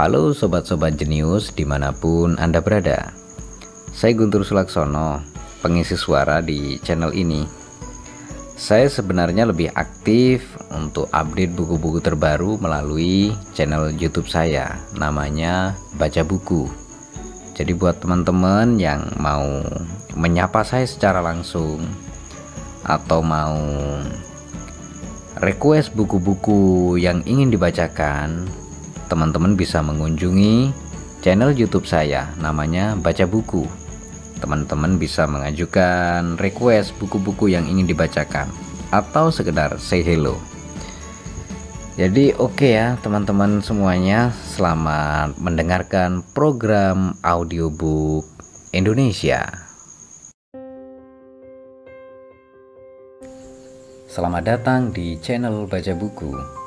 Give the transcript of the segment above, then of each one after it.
Halo sobat-sobat jenius di mana pun Anda berada. Saya Guntur Sulaksono, pengisi suara di channel ini. Saya sebenarnya lebih aktif untuk update buku-buku terbaru melalui channel youtube saya Namanya Baca Buku. Jadi buat teman-teman yang mau menyapa saya secara langsung Atau mau request buku-buku yang ingin dibacakan, teman-teman bisa mengunjungi channel YouTube saya, namanya Baca Buku. Teman-teman bisa mengajukan request buku-buku yang ingin dibacakan atau sekedar say hello. Jadi oke okay ya teman-teman semuanya, selamat mendengarkan program audiobook Indonesia. Selamat datang di channel Baca Buku.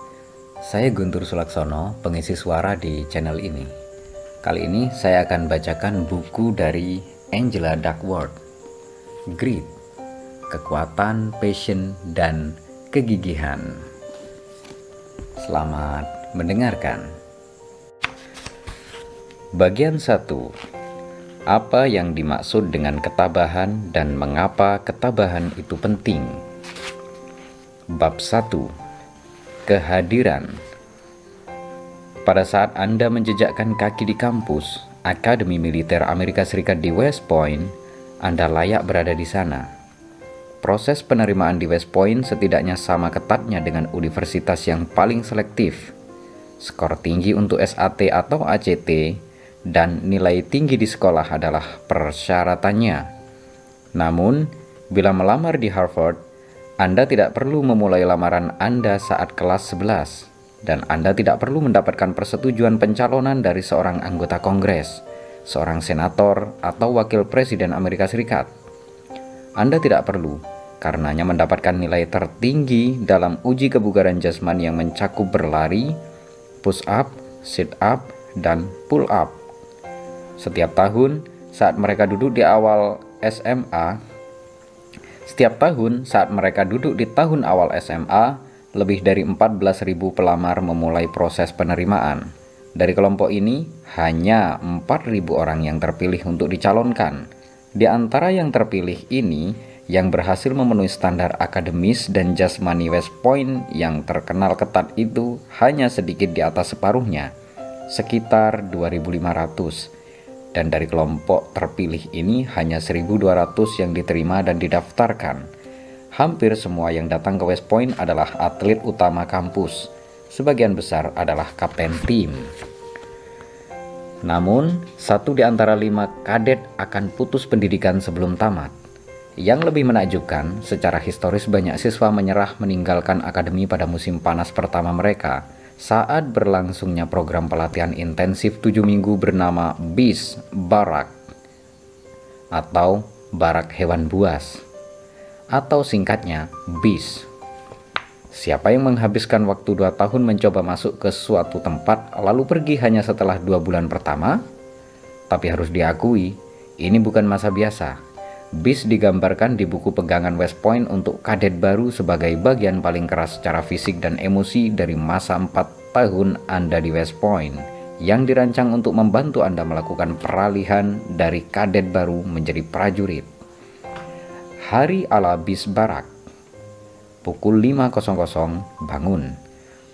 Saya Guntur Sulaksono, pengisi suara di channel ini. Kali ini saya akan bacakan buku dari Angela Duckworth. Grit, Kekuatan, Passion, dan Kegigihan. Selamat mendengarkan. Bagian 1. Apa yang dimaksud dengan ketabahan dan mengapa ketabahan itu penting? Bab 1 Kehadiran Pada saat Anda menjejakkan kaki di kampus Akademi Militer Amerika Serikat di West Point, Anda layak berada di sana. Proses penerimaan di West Point setidaknya sama ketatnya dengan universitas yang paling selektif. Skor tinggi untuk SAT atau ACT dan nilai tinggi di sekolah adalah persyaratannya. Namun, bila melamar di Harvard, anda tidak perlu memulai lamaran Anda saat kelas 11 dan Anda tidak perlu mendapatkan persetujuan pencalonan dari seorang anggota Kongres, seorang senator, atau wakil presiden Amerika Serikat. Anda tidak perlu, karenanya mendapatkan nilai tertinggi dalam uji kebugaran jasmani yang mencakup berlari, push up, sit up, dan pull up. Setiap tahun, saat mereka duduk di awal SMA, setiap tahun saat mereka duduk di tahun awal SMA, lebih dari 14.000 pelamar memulai proses penerimaan. Dari kelompok ini, hanya 4.000 orang yang terpilih untuk dicalonkan. Di antara yang terpilih ini, yang berhasil memenuhi standar akademis dan jasmani West Point yang terkenal ketat itu hanya sedikit di atas separuhnya, sekitar 2.500 dan dari kelompok terpilih ini hanya 1.200 yang diterima dan didaftarkan. Hampir semua yang datang ke West Point adalah atlet utama kampus. Sebagian besar adalah kapten tim. Namun, satu di antara lima kadet akan putus pendidikan sebelum tamat. Yang lebih menakjubkan, secara historis banyak siswa menyerah meninggalkan akademi pada musim panas pertama mereka saat berlangsungnya program pelatihan intensif 7 minggu bernama BIS Barak atau Barak Hewan Buas atau singkatnya BIS. Siapa yang menghabiskan waktu 2 tahun mencoba masuk ke suatu tempat lalu pergi hanya setelah dua bulan pertama? Tapi harus diakui, ini bukan masa biasa. BIS digambarkan di buku pegangan West Point untuk kadet baru sebagai bagian paling keras secara fisik dan emosi dari masa 4 tahun Anda di West Point yang dirancang untuk membantu Anda melakukan peralihan dari kadet baru menjadi prajurit. Hari ala BIS Barak Pukul 5.00 bangun.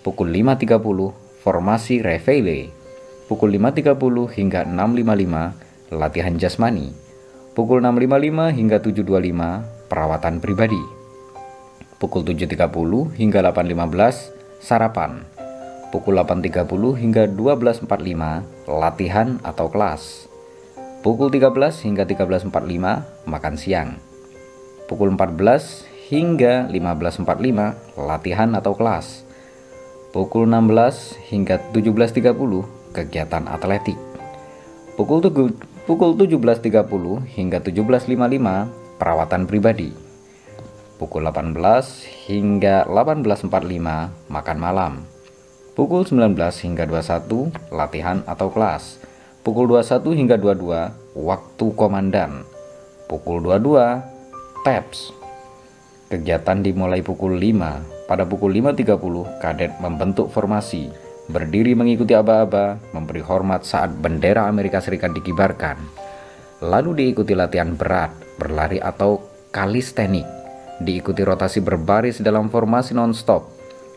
Pukul 5.30 formasi Reveille. Pukul 5.30 hingga 6.55 latihan jasmani Pukul 6.55 hingga 7.25 perawatan pribadi. Pukul 7.30 hingga 8.15 sarapan. Pukul 8.30 hingga 12.45 latihan atau kelas. Pukul 13 hingga 13.45 makan siang. Pukul 14 hingga 15.45 latihan atau kelas. Pukul 16 hingga 17.30 kegiatan atletik. Pukul 7 Pukul 17.30 hingga 17.55 perawatan pribadi. Pukul 18 hingga 18.45 makan malam. Pukul 19 hingga 21 latihan atau kelas. Pukul 21 hingga 22 waktu komandan. Pukul 22 taps. Kegiatan dimulai pukul 5. Pada pukul 5.30 kadet membentuk formasi. Berdiri mengikuti aba-aba, memberi hormat saat bendera Amerika Serikat dikibarkan. Lalu diikuti latihan berat, berlari atau kalistenik, diikuti rotasi berbaris dalam formasi non-stop,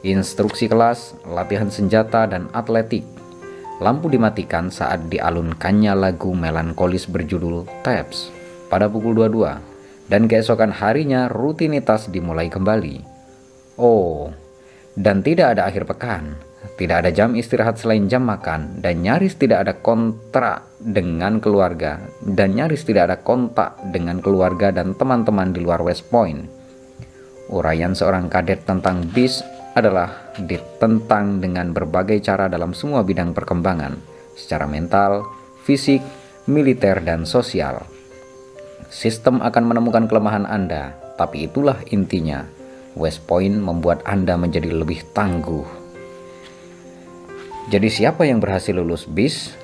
instruksi kelas, latihan senjata, dan atletik. Lampu dimatikan saat dialunkannya lagu melankolis berjudul Taps pada pukul 22 dan keesokan harinya rutinitas dimulai kembali. Oh, dan tidak ada akhir pekan, tidak ada jam istirahat selain jam makan, dan nyaris tidak ada kontrak dengan keluarga, dan nyaris tidak ada kontak dengan keluarga dan teman-teman di luar West Point. Uraian seorang kadet tentang bis adalah ditentang dengan berbagai cara dalam semua bidang perkembangan, secara mental, fisik, militer, dan sosial. Sistem akan menemukan kelemahan Anda, tapi itulah intinya. West Point membuat Anda menjadi lebih tangguh. Jadi siapa yang berhasil lulus BIS?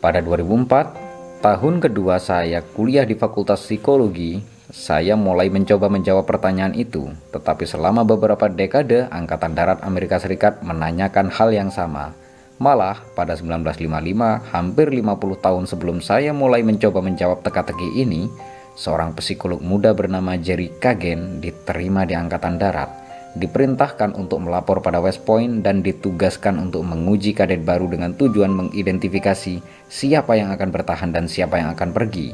Pada 2004, tahun kedua saya kuliah di Fakultas Psikologi, saya mulai mencoba menjawab pertanyaan itu, tetapi selama beberapa dekade Angkatan Darat Amerika Serikat menanyakan hal yang sama. Malah pada 1955, hampir 50 tahun sebelum saya mulai mencoba menjawab teka-teki ini, seorang psikolog muda bernama Jerry Kagen diterima di Angkatan Darat, diperintahkan untuk melapor pada West Point dan ditugaskan untuk menguji kadet baru dengan tujuan mengidentifikasi siapa yang akan bertahan dan siapa yang akan pergi.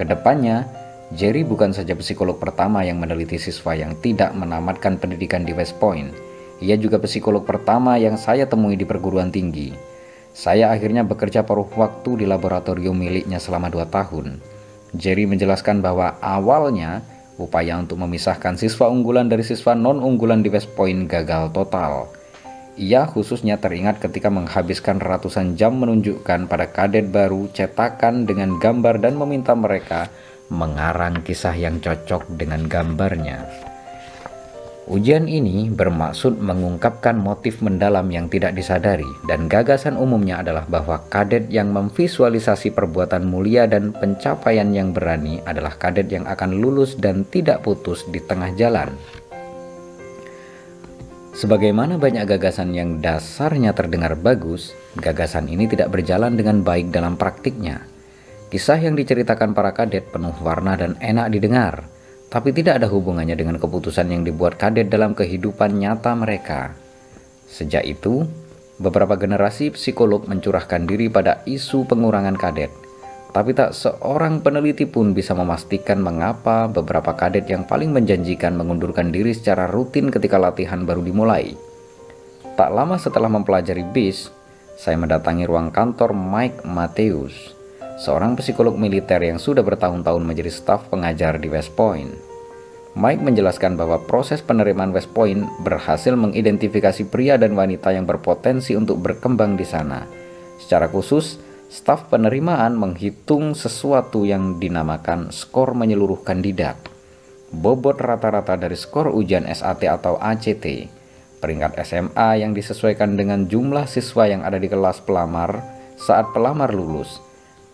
Ke depannya, Jerry bukan saja psikolog pertama yang meneliti siswa yang tidak menamatkan pendidikan di West Point. Ia juga psikolog pertama yang saya temui di perguruan tinggi. Saya akhirnya bekerja paruh waktu di laboratorium miliknya selama dua tahun. Jerry menjelaskan bahwa awalnya upaya untuk memisahkan siswa unggulan dari siswa non-unggulan di West Point gagal total. Ia khususnya teringat ketika menghabiskan ratusan jam menunjukkan pada kadet baru cetakan dengan gambar dan meminta mereka mengarang kisah yang cocok dengan gambarnya. Ujian ini bermaksud mengungkapkan motif mendalam yang tidak disadari dan gagasan umumnya adalah bahwa kadet yang memvisualisasi perbuatan mulia dan pencapaian yang berani adalah kadet yang akan lulus dan tidak putus di tengah jalan. Sebagaimana banyak gagasan yang dasarnya terdengar bagus, gagasan ini tidak berjalan dengan baik dalam praktiknya. Kisah yang diceritakan para kadet penuh warna dan enak didengar, tapi tidak ada hubungannya dengan keputusan yang dibuat kadet dalam kehidupan nyata mereka. Sejak itu, beberapa generasi psikolog mencurahkan diri pada isu pengurangan kadet, tapi tak seorang peneliti pun bisa memastikan mengapa beberapa kadet yang paling menjanjikan mengundurkan diri secara rutin ketika latihan baru dimulai. Tak lama setelah mempelajari BIS, saya mendatangi ruang kantor Mike Mateus, seorang psikolog militer yang sudah bertahun-tahun menjadi staf pengajar di West Point. Mike menjelaskan bahwa proses penerimaan West Point berhasil mengidentifikasi pria dan wanita yang berpotensi untuk berkembang di sana. Secara khusus, staf penerimaan menghitung sesuatu yang dinamakan skor menyeluruh kandidat. Bobot rata-rata dari skor ujian SAT atau ACT, peringkat SMA yang disesuaikan dengan jumlah siswa yang ada di kelas pelamar saat pelamar lulus,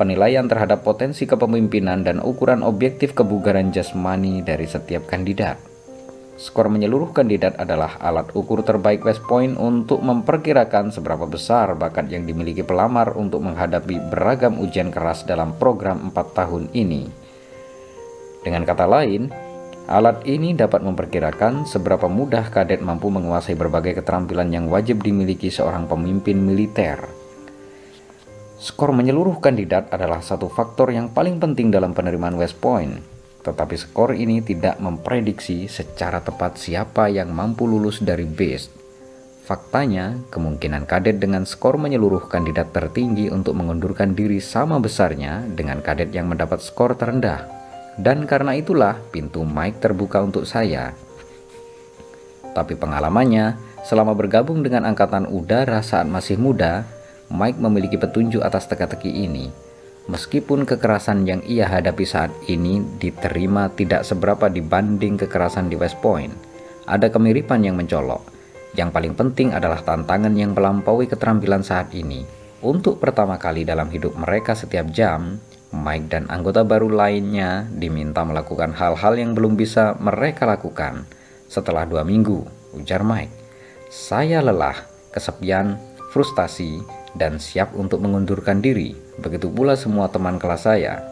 penilaian terhadap potensi kepemimpinan dan ukuran objektif kebugaran jasmani dari setiap kandidat. Skor menyeluruh kandidat adalah alat ukur terbaik West Point untuk memperkirakan seberapa besar bakat yang dimiliki pelamar untuk menghadapi beragam ujian keras dalam program 4 tahun ini. Dengan kata lain, alat ini dapat memperkirakan seberapa mudah kadet mampu menguasai berbagai keterampilan yang wajib dimiliki seorang pemimpin militer. Skor menyeluruh kandidat adalah satu faktor yang paling penting dalam penerimaan West Point, tetapi skor ini tidak memprediksi secara tepat siapa yang mampu lulus dari base. Faktanya, kemungkinan kadet dengan skor menyeluruh kandidat tertinggi untuk mengundurkan diri sama besarnya dengan kadet yang mendapat skor terendah. Dan karena itulah pintu Mike terbuka untuk saya. Tapi pengalamannya, selama bergabung dengan Angkatan Udara saat masih muda, Mike memiliki petunjuk atas teka-teki ini. Meskipun kekerasan yang ia hadapi saat ini diterima tidak seberapa dibanding kekerasan di West Point, ada kemiripan yang mencolok. Yang paling penting adalah tantangan yang melampaui keterampilan saat ini. Untuk pertama kali dalam hidup mereka setiap jam, Mike dan anggota baru lainnya diminta melakukan hal-hal yang belum bisa mereka lakukan. Setelah dua minggu, ujar Mike, saya lelah kesepian, frustasi, dan siap untuk mengundurkan diri. Begitu pula semua teman kelas saya.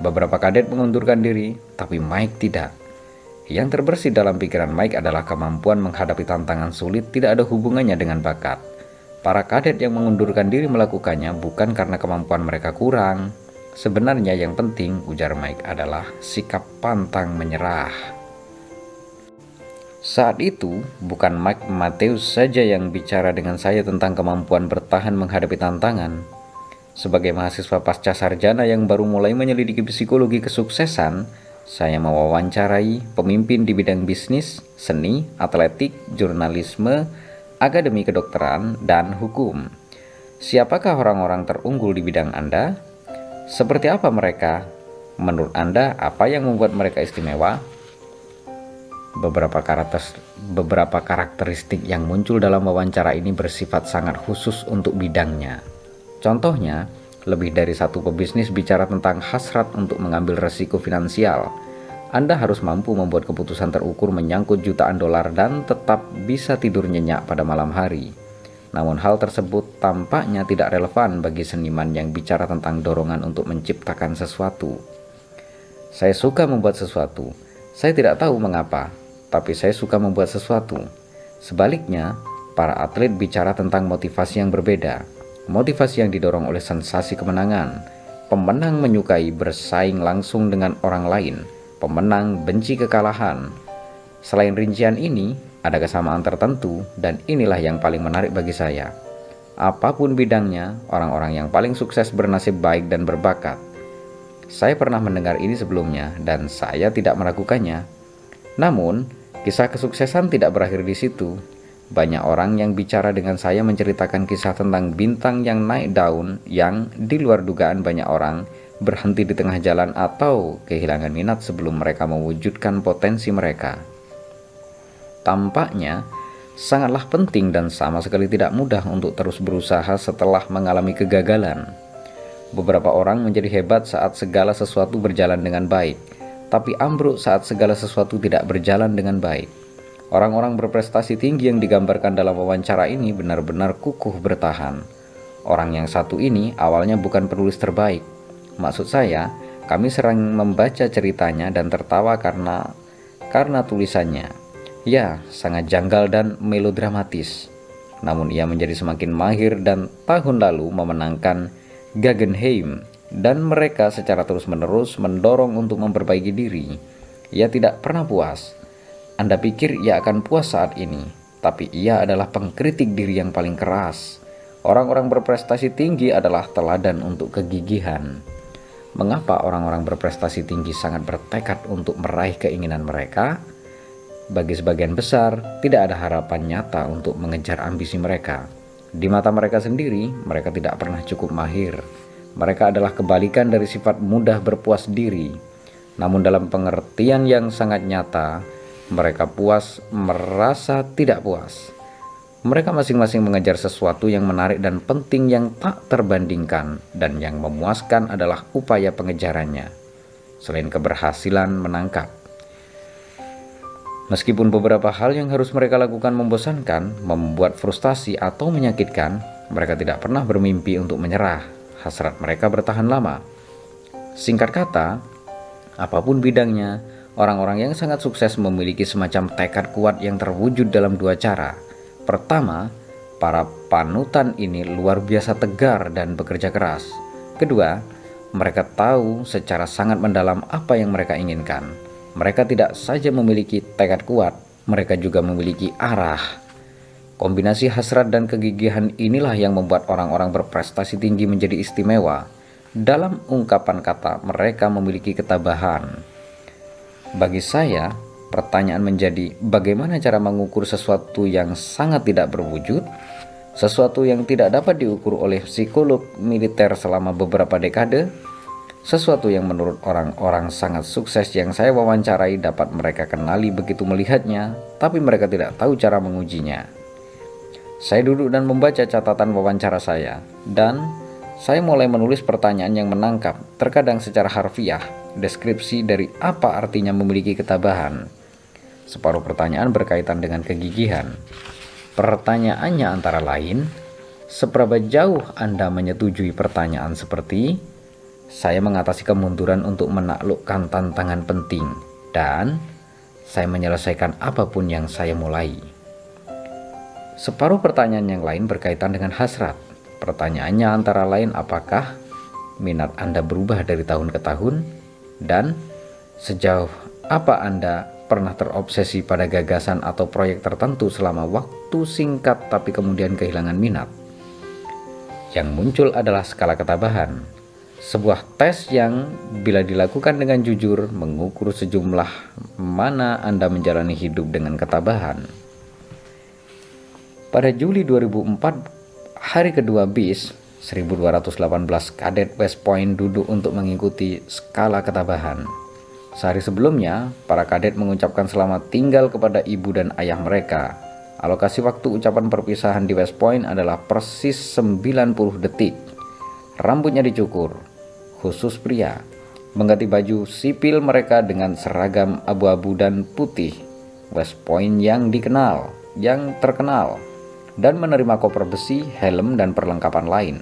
Beberapa kadet mengundurkan diri, tapi Mike tidak. Yang terbersih dalam pikiran Mike adalah kemampuan menghadapi tantangan sulit tidak ada hubungannya dengan bakat. Para kadet yang mengundurkan diri melakukannya bukan karena kemampuan mereka kurang. Sebenarnya yang penting, ujar Mike, adalah sikap pantang menyerah. Saat itu, bukan Mike Mateus saja yang bicara dengan saya tentang kemampuan bertahan menghadapi tantangan. Sebagai mahasiswa pasca sarjana yang baru mulai menyelidiki psikologi kesuksesan, saya mewawancarai pemimpin di bidang bisnis, seni, atletik, jurnalisme, akademi kedokteran, dan hukum. Siapakah orang-orang terunggul di bidang Anda? Seperti apa mereka? Menurut Anda, apa yang membuat mereka istimewa? Beberapa karakter, beberapa karakteristik yang muncul dalam wawancara ini bersifat sangat khusus untuk bidangnya. Contohnya, lebih dari satu pebisnis bicara tentang hasrat untuk mengambil resiko finansial. Anda harus mampu membuat keputusan terukur menyangkut jutaan dolar dan tetap bisa tidur nyenyak pada malam hari. Namun hal tersebut tampaknya tidak relevan bagi seniman yang bicara tentang dorongan untuk menciptakan sesuatu. Saya suka membuat sesuatu. Saya tidak tahu mengapa, tapi saya suka membuat sesuatu. Sebaliknya, para atlet bicara tentang motivasi yang berbeda motivasi yang didorong oleh sensasi kemenangan. Pemenang menyukai bersaing langsung dengan orang lain. Pemenang benci kekalahan. Selain rincian ini, ada kesamaan tertentu dan inilah yang paling menarik bagi saya. Apa pun bidangnya, orang-orang yang paling sukses bernasib baik dan berbakat. Saya pernah mendengar ini sebelumnya dan saya tidak meragukannya. Namun, kisah kesuksesan tidak berakhir di situ. Banyak orang yang bicara dengan saya menceritakan kisah tentang bintang yang naik daun yang di luar dugaan banyak orang berhenti di tengah jalan atau kehilangan minat sebelum mereka mewujudkan potensi mereka. Tampaknya sangatlah penting dan sama sekali tidak mudah untuk terus berusaha setelah mengalami kegagalan. Beberapa orang menjadi hebat saat segala sesuatu berjalan dengan baik, tapi ambruk saat segala sesuatu tidak berjalan dengan baik. Orang-orang berprestasi tinggi yang digambarkan dalam wawancara ini benar-benar kukuh bertahan. Orang yang satu ini awalnya bukan penulis terbaik. Maksud saya, kami sering membaca ceritanya dan tertawa karena karena tulisannya. Ya, sangat janggal dan melodramatis. Namun ia menjadi semakin mahir dan tahun lalu memenangkan Guggenheim dan mereka secara terus-menerus mendorong untuk memperbaiki diri. Ia tidak pernah puas anda pikir ia akan puas saat ini, tapi ia adalah pengkritik diri yang paling keras. Orang-orang berprestasi tinggi adalah teladan untuk kegigihan. Mengapa orang-orang berprestasi tinggi sangat bertekad untuk meraih keinginan mereka? Bagi sebagian besar, tidak ada harapan nyata untuk mengejar ambisi mereka. Di mata mereka sendiri, mereka tidak pernah cukup mahir. Mereka adalah kebalikan dari sifat mudah berpuas diri. Namun dalam pengertian yang sangat nyata, mereka puas merasa tidak puas. Mereka masing-masing mengejar sesuatu yang menarik dan penting yang tak terbandingkan dan yang memuaskan adalah upaya pengejarannya. Selain keberhasilan menangkap. Meskipun beberapa hal yang harus mereka lakukan membosankan, membuat frustasi atau menyakitkan, mereka tidak pernah bermimpi untuk menyerah. Hasrat mereka bertahan lama. Singkat kata, apa pun bidangnya, Orang-orang yang sangat sukses memiliki semacam tekad kuat yang terwujud dalam dua cara. Pertama, para panutan ini luar biasa tegar dan bekerja keras. Kedua, mereka tahu secara sangat mendalam apa yang mereka inginkan. Mereka tidak saja memiliki tekad kuat, mereka juga memiliki arah. Kombinasi hasrat dan kegigihan inilah yang membuat orang-orang berprestasi tinggi menjadi istimewa. Dalam ungkapan kata, mereka memiliki ketabahan. Bagi saya, pertanyaan menjadi bagaimana cara mengukur sesuatu yang sangat tidak berwujud, sesuatu yang tidak dapat diukur oleh psikolog militer selama beberapa dekade, sesuatu yang menurut orang-orang sangat sukses yang saya wawancarai dapat mereka kenali begitu melihatnya, tapi mereka tidak tahu cara mengujinya. Saya duduk dan membaca catatan wawancara saya, dan saya mulai menulis pertanyaan yang menangkap, terkadang secara harfiah, deskripsi dari apa artinya memiliki ketabahan. Separuh pertanyaan berkaitan dengan kegigihan. Pertanyaannya antara lain, seberapa jauh Anda menyetujui pertanyaan seperti saya mengatasi kemunduran untuk menaklukkan tantangan penting dan saya menyelesaikan apa pun yang saya mulai. Separuh pertanyaan yang lain berkaitan dengan hasrat. Pertanyaannya antara lain apakah minat Anda berubah dari tahun ke tahun dan sejauh apa Anda pernah terobsesi pada gagasan atau proyek tertentu selama waktu singkat tapi kemudian kehilangan minat. Yang muncul adalah skala ketabahan, sebuah tes yang bila dilakukan dengan jujur mengukur sejumlah mana Anda menjalani hidup dengan ketabahan. Pada Juli 2004, hari kedua BIS, 1218 kadet West Point duduk untuk mengikuti skala ketabahan. Sehari sebelumnya, para kadet mengucapkan selamat tinggal kepada ibu dan ayah mereka. Alokasi waktu ucapan perpisahan di West Point adalah persis 90 detik. Rambutnya dicukur, khusus pria, mengganti baju sipil mereka dengan seragam abu-abu dan putih. West Point yang dikenal, yang terkenal dan menerima koper besi, helm, dan perlengkapan lain.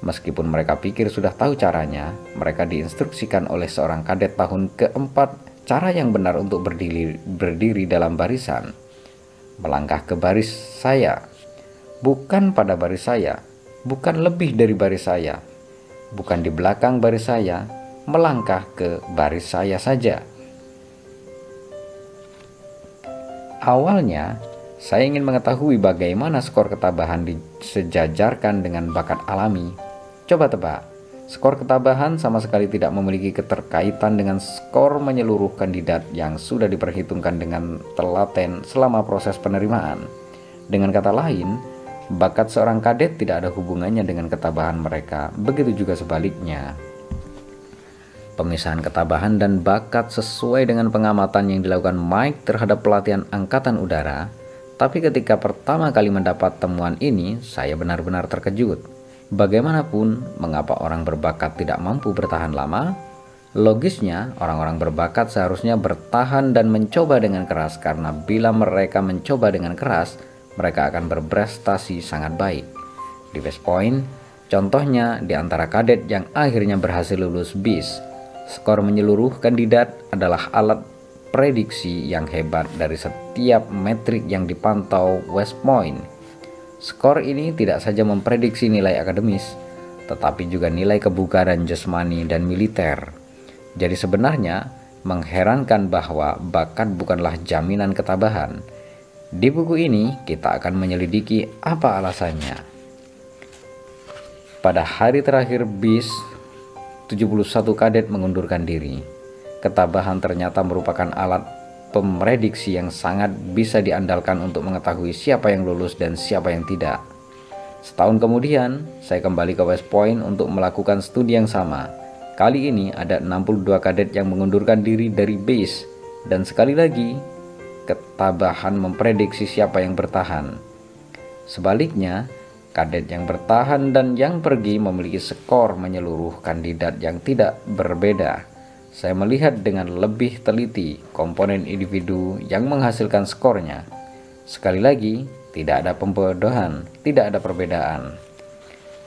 Meskipun mereka pikir sudah tahu caranya, mereka diinstruksikan oleh seorang kadet tahun keempat cara yang benar untuk berdiri, berdiri dalam barisan. Melangkah ke baris saya, bukan pada baris saya, bukan lebih dari baris saya, bukan di belakang baris saya, melangkah ke baris saya saja. Awalnya, saya ingin mengetahui bagaimana skor ketabahan disejajarkan dengan bakat alami. Coba tebak, skor ketabahan sama sekali tidak memiliki keterkaitan dengan skor menyeluruh kandidat yang sudah diperhitungkan dengan telaten selama proses penerimaan. Dengan kata lain, bakat seorang kadet tidak ada hubungannya dengan ketabahan mereka, begitu juga sebaliknya. Pemisahan ketabahan dan bakat sesuai dengan pengamatan yang dilakukan Mike terhadap pelatihan angkatan udara tapi ketika pertama kali mendapat temuan ini, saya benar-benar terkejut. Bagaimanapun, mengapa orang berbakat tidak mampu bertahan lama? Logisnya, orang-orang berbakat seharusnya bertahan dan mencoba dengan keras karena bila mereka mencoba dengan keras, mereka akan berprestasi sangat baik. Di West Point, contohnya di antara kadet yang akhirnya berhasil lulus BIS, skor menyeluruh kandidat adalah alat prediksi yang hebat dari setiap metrik yang dipantau West Point. Skor ini tidak saja memprediksi nilai akademis, tetapi juga nilai kebugaran jasmani dan militer. Jadi sebenarnya mengherankan bahwa bakat bukanlah jaminan ketabahan. Di buku ini kita akan menyelidiki apa alasannya. Pada hari terakhir BIS, 71 kadet mengundurkan diri ketabahan ternyata merupakan alat pemrediksi yang sangat bisa diandalkan untuk mengetahui siapa yang lulus dan siapa yang tidak. Setahun kemudian, saya kembali ke West Point untuk melakukan studi yang sama. Kali ini ada 62 kadet yang mengundurkan diri dari base dan sekali lagi ketabahan memprediksi siapa yang bertahan. Sebaliknya, kadet yang bertahan dan yang pergi memiliki skor menyeluruh kandidat yang tidak berbeda saya melihat dengan lebih teliti komponen individu yang menghasilkan skornya. Sekali lagi, tidak ada pembodohan, tidak ada perbedaan.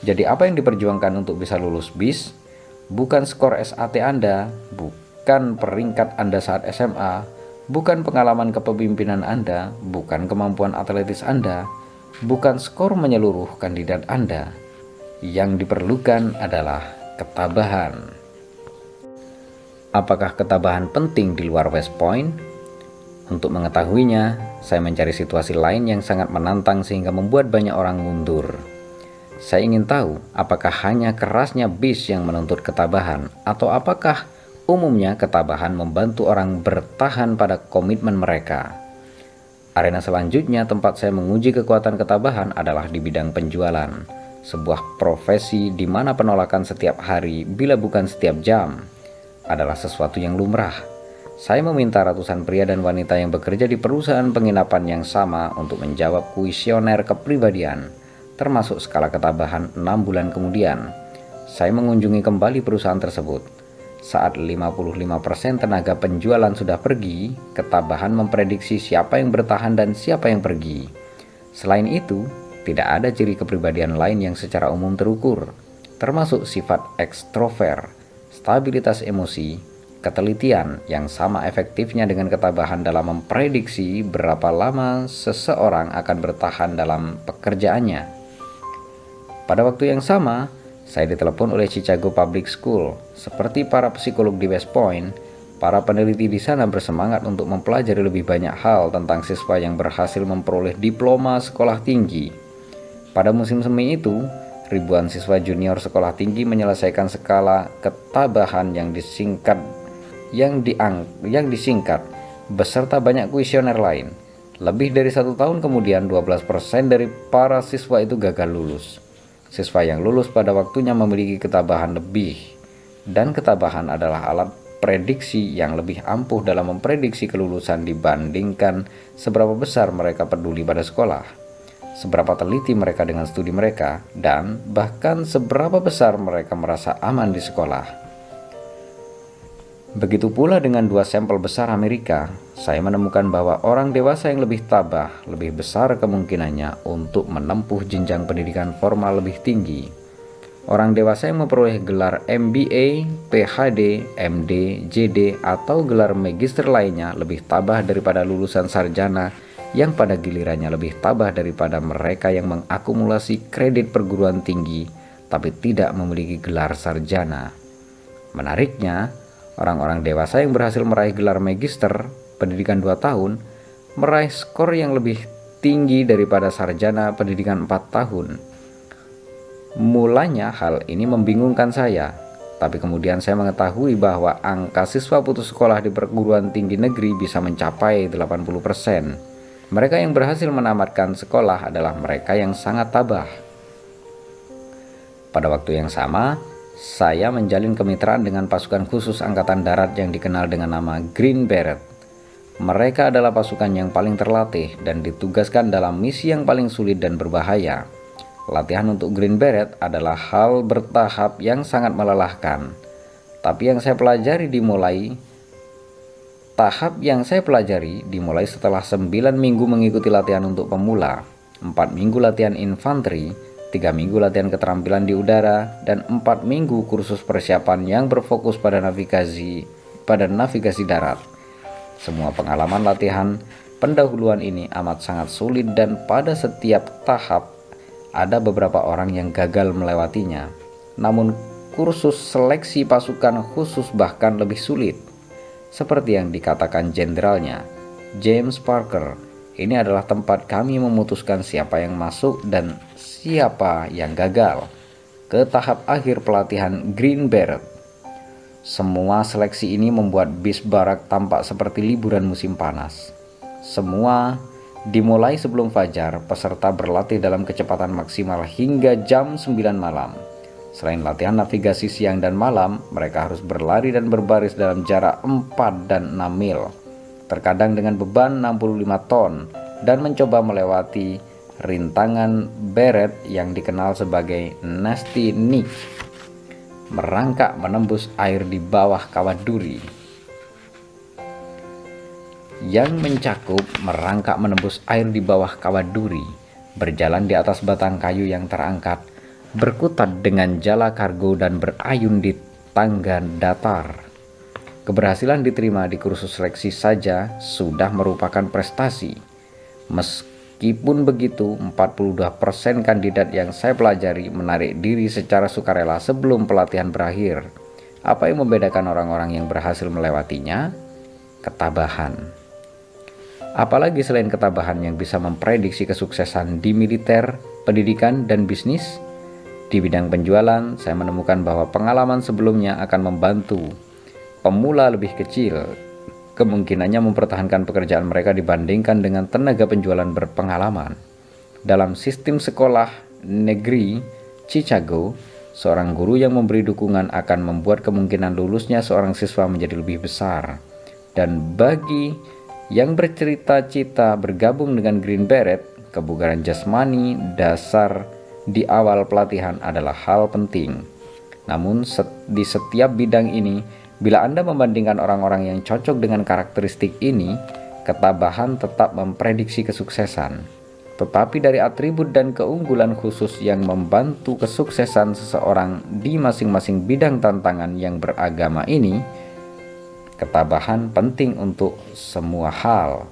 Jadi apa yang diperjuangkan untuk bisa lulus BIS? Bukan skor SAT Anda, bukan peringkat Anda saat SMA, bukan pengalaman kepemimpinan Anda, bukan kemampuan atletis Anda, bukan skor menyeluruh kandidat Anda. Yang diperlukan adalah ketabahan. Apakah ketabahan penting di luar West Point? Untuk mengetahuinya, saya mencari situasi lain yang sangat menantang sehingga membuat banyak orang mundur. Saya ingin tahu apakah hanya kerasnya bis yang menuntut ketabahan atau apakah umumnya ketabahan membantu orang bertahan pada komitmen mereka. Arena selanjutnya tempat saya menguji kekuatan ketabahan adalah di bidang penjualan, sebuah profesi di mana penolakan setiap hari bila bukan setiap jam adalah sesuatu yang lumrah. Saya meminta ratusan pria dan wanita yang bekerja di perusahaan penginapan yang sama untuk menjawab kuesioner kepribadian, termasuk skala ketabahan 6 bulan kemudian. Saya mengunjungi kembali perusahaan tersebut. Saat 55% tenaga penjualan sudah pergi, ketabahan memprediksi siapa yang bertahan dan siapa yang pergi. Selain itu, tidak ada ciri kepribadian lain yang secara umum terukur, termasuk sifat ekstrover, stabilitas emosi, ketelitian yang sama efektifnya dengan ketabahan dalam memprediksi berapa lama seseorang akan bertahan dalam pekerjaannya. Pada waktu yang sama, saya ditelepon oleh Chicago Public School. Seperti para psikolog di West Point, para peneliti di sana bersemangat untuk mempelajari lebih banyak hal tentang siswa yang berhasil memperoleh diploma sekolah tinggi. Pada musim semi itu, ribuan siswa junior sekolah tinggi menyelesaikan skala ketabahan yang disingkat yang diang yang disingkat beserta banyak kuesioner lain. Lebih dari satu tahun kemudian 12% dari para siswa itu gagal lulus. Siswa yang lulus pada waktunya memiliki ketabahan lebih dan ketabahan adalah alat prediksi yang lebih ampuh dalam memprediksi kelulusan dibandingkan seberapa besar mereka peduli pada sekolah seberapa teliti mereka dengan studi mereka, dan bahkan seberapa besar mereka merasa aman di sekolah. Begitu pula dengan dua sampel besar Amerika, saya menemukan bahwa orang dewasa yang lebih tabah lebih besar kemungkinannya untuk menempuh jenjang pendidikan formal lebih tinggi. Orang dewasa yang memperoleh gelar MBA, PhD, MD, JD, atau gelar magister lainnya lebih tabah daripada lulusan sarjana yang pada gilirannya lebih tabah daripada mereka yang mengakumulasi kredit perguruan tinggi tapi tidak memiliki gelar sarjana. Menariknya, orang-orang dewasa yang berhasil meraih gelar magister pendidikan 2 tahun meraih skor yang lebih tinggi daripada sarjana pendidikan 4 tahun. Mulanya hal ini membingungkan saya, tapi kemudian saya mengetahui bahwa angka siswa putus sekolah di perguruan tinggi negeri bisa mencapai 80%. Mereka yang berhasil menamatkan sekolah adalah mereka yang sangat tabah. Pada waktu yang sama, saya menjalin kemitraan dengan pasukan khusus Angkatan Darat yang dikenal dengan nama Green Beret. Mereka adalah pasukan yang paling terlatih dan ditugaskan dalam misi yang paling sulit dan berbahaya. Latihan untuk Green Beret adalah hal bertahap yang sangat melelahkan. Tapi yang saya pelajari dimulai Tahap yang saya pelajari dimulai setelah 9 minggu mengikuti latihan untuk pemula, 4 minggu latihan infanteri, 3 minggu latihan keterampilan di udara, dan 4 minggu kursus persiapan yang berfokus pada navigasi pada navigasi darat. Semua pengalaman latihan pendahuluan ini amat sangat sulit dan pada setiap tahap ada beberapa orang yang gagal melewatinya. Namun kursus seleksi pasukan khusus bahkan lebih sulit seperti yang dikatakan jenderalnya, James Parker, ini adalah tempat kami memutuskan siapa yang masuk dan siapa yang gagal ke tahap akhir pelatihan Green Beret. Semua seleksi ini membuat bis barak tampak seperti liburan musim panas. Semua dimulai sebelum fajar, peserta berlatih dalam kecepatan maksimal hingga jam 9 malam. Selain latihan navigasi siang dan malam, mereka harus berlari dan berbaris dalam jarak 4 dan 6 mil, terkadang dengan beban 65 ton, dan mencoba melewati rintangan beret yang dikenal sebagai Nasty Nick, merangkak menembus air di bawah kawat duri. Yang mencakup merangkak menembus air di bawah kawat duri, berjalan di atas batang kayu yang terangkat, berkutat dengan jala kargo dan berayun di tangga datar. Keberhasilan diterima di kursus seleksi saja sudah merupakan prestasi. Meskipun begitu, 42% kandidat yang saya pelajari menarik diri secara sukarela sebelum pelatihan berakhir. Apa yang membedakan orang-orang yang berhasil melewatinya? Ketabahan. Apalagi selain ketabahan yang bisa memprediksi kesuksesan di militer, pendidikan, dan bisnis, di bidang penjualan, saya menemukan bahwa pengalaman sebelumnya akan membantu pemula lebih kecil kemungkinannya mempertahankan pekerjaan mereka dibandingkan dengan tenaga penjualan berpengalaman. Dalam sistem sekolah negeri Chicago, seorang guru yang memberi dukungan akan membuat kemungkinan lulusnya seorang siswa menjadi lebih besar. Dan bagi yang bercerita-cita bergabung dengan Green Beret, kebugaran jasmani dasar di awal pelatihan adalah hal penting. Namun set, di setiap bidang ini, bila Anda membandingkan orang-orang yang cocok dengan karakteristik ini, ketabahan tetap memprediksi kesuksesan. tetapi dari atribut dan keunggulan khusus yang membantu kesuksesan seseorang di masing-masing bidang tantangan yang beragama ini, ketabahan penting untuk semua hal.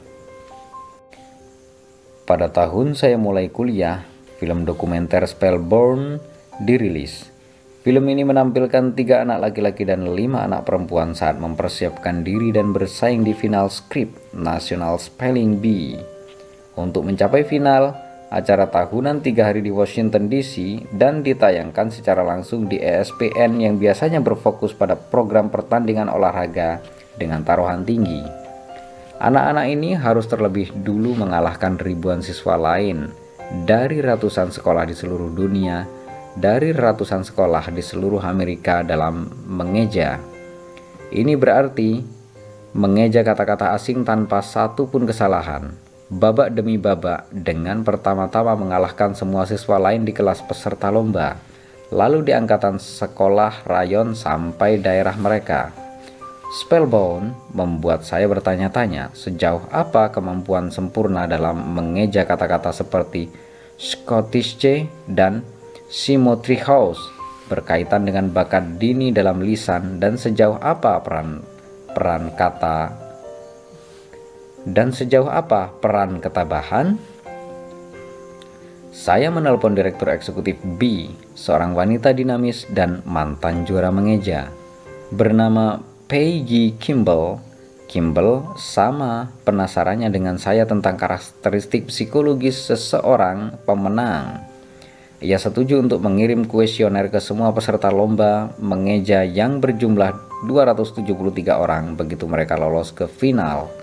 Pada tahun saya mulai kuliah, film dokumenter Spellborn dirilis. Film ini menampilkan tiga anak laki-laki dan lima anak perempuan saat mempersiapkan diri dan bersaing di final skrip National Spelling Bee. Untuk mencapai final, acara tahunan tiga hari di Washington DC dan ditayangkan secara langsung di ESPN yang biasanya berfokus pada program pertandingan olahraga dengan taruhan tinggi. Anak-anak ini harus terlebih dulu mengalahkan ribuan siswa lain dari ratusan sekolah di seluruh dunia, dari ratusan sekolah di seluruh Amerika dalam mengeja. Ini berarti mengeja kata-kata asing tanpa satu pun kesalahan babak demi babak dengan pertama-tama mengalahkan semua siswa lain di kelas peserta lomba, lalu di angkatan sekolah rayon sampai daerah mereka. Spellbound membuat saya bertanya-tanya sejauh apa kemampuan sempurna dalam mengeja kata-kata seperti Scottish C dan Symmetry House berkaitan dengan bakat dini dalam lisan dan sejauh apa peran peran kata dan sejauh apa peran ketabahan? Saya menelpon Direktur Eksekutif B, seorang wanita dinamis dan mantan juara mengeja. Bernama Peggy Kimball, Kimball sama penasarannya dengan saya tentang karakteristik psikologis seseorang pemenang. Ia setuju untuk mengirim kuesioner ke semua peserta lomba mengeja yang berjumlah 273 orang begitu mereka lolos ke final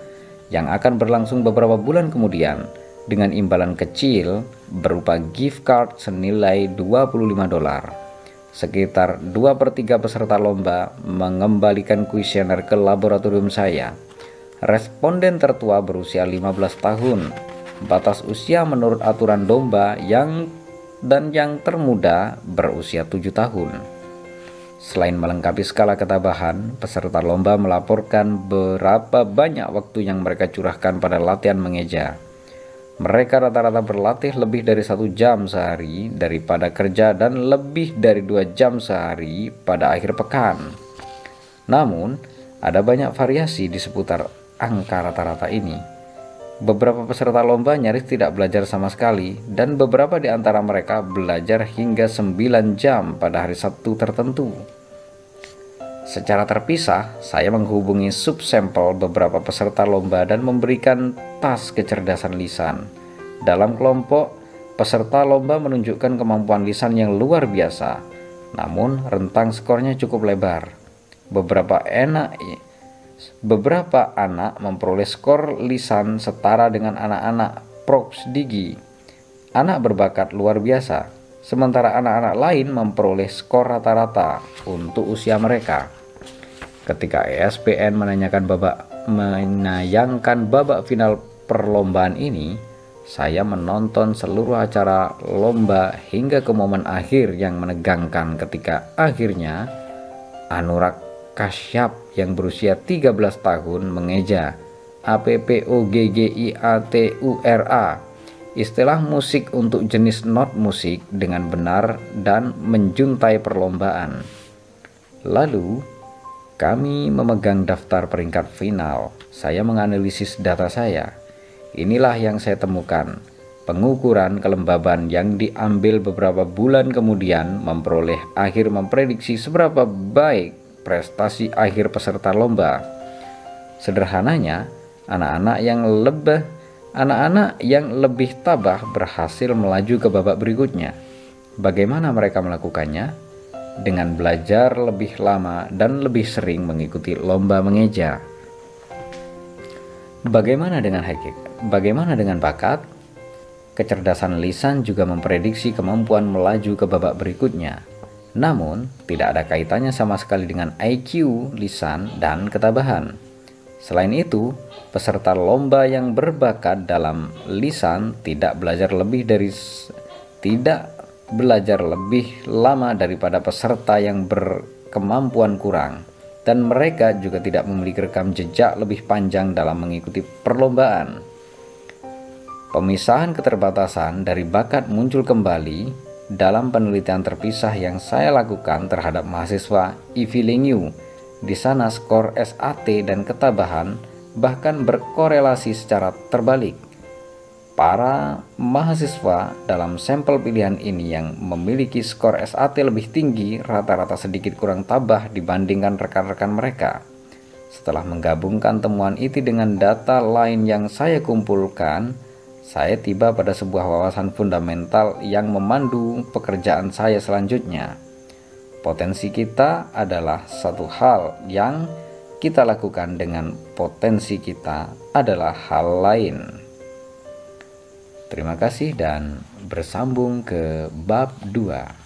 yang akan berlangsung beberapa bulan kemudian dengan imbalan kecil berupa gift card senilai 25 dolar. Sekitar 2 per 3 peserta lomba mengembalikan kuesioner ke laboratorium saya. Responden tertua berusia 15 tahun. Batas usia menurut aturan domba yang dan yang termuda berusia 7 tahun. Selain melengkapi skala ketabahan, peserta lomba melaporkan berapa banyak waktu yang mereka curahkan pada latihan mengeja. Mereka rata-rata berlatih lebih dari satu jam sehari daripada kerja dan lebih dari dua jam sehari pada akhir pekan. Namun, ada banyak variasi di seputar angka rata-rata ini. Beberapa peserta lomba nyaris tidak belajar sama sekali dan beberapa di antara mereka belajar hingga 9 jam pada hari Sabtu tertentu. Secara terpisah, saya menghubungi subsampel beberapa peserta lomba dan memberikan tas kecerdasan lisan. Dalam kelompok, peserta lomba menunjukkan kemampuan lisan yang luar biasa, namun rentang skornya cukup lebar. Beberapa enak beberapa anak memperoleh skor lisan setara dengan anak-anak props digi. Anak berbakat luar biasa, sementara anak-anak lain memperoleh skor rata-rata untuk usia mereka. Ketika ESPN menanyakan babak menayangkan babak final perlombaan ini, saya menonton seluruh acara lomba hingga ke momen akhir yang menegangkan ketika akhirnya Anurag Kasyap yang berusia 13 tahun mengeja APPOGGIATURA istilah musik untuk jenis not musik dengan benar dan menjuntai perlombaan. Lalu, kami memegang daftar peringkat final. Saya menganalisis data saya. Inilah yang saya temukan. Pengukuran kelembaban yang diambil beberapa bulan kemudian memperoleh akhir memprediksi seberapa baik prestasi akhir peserta lomba. Sederhananya, anak-anak yang lebih anak-anak yang lebih tabah berhasil melaju ke babak berikutnya. Bagaimana mereka melakukannya? dengan belajar lebih lama dan lebih sering mengikuti lomba mengeja. Bagaimana dengan hakik? Bagaimana dengan bakat? Kecerdasan lisan juga memprediksi kemampuan melaju ke babak berikutnya. Namun, tidak ada kaitannya sama sekali dengan IQ, lisan, dan ketabahan. Selain itu, peserta lomba yang berbakat dalam lisan tidak belajar lebih dari tidak belajar lebih lama daripada peserta yang berkemampuan kurang dan mereka juga tidak memiliki rekam jejak lebih panjang dalam mengikuti perlombaan. Pemisahan keterbatasan dari bakat muncul kembali dalam penelitian terpisah yang saya lakukan terhadap mahasiswa Ivy Lingyu. Di sana skor SAT dan ketabahan bahkan berkorelasi secara terbalik. Para mahasiswa dalam sampel pilihan ini yang memiliki skor SAT lebih tinggi rata-rata sedikit kurang tabah dibandingkan rekan-rekan mereka. Setelah menggabungkan temuan itu dengan data lain yang saya kumpulkan, saya tiba pada sebuah wawasan fundamental yang memandu pekerjaan saya selanjutnya. Potensi kita adalah satu hal yang kita lakukan dengan potensi kita adalah hal lain. Terima kasih dan bersambung ke bab 2.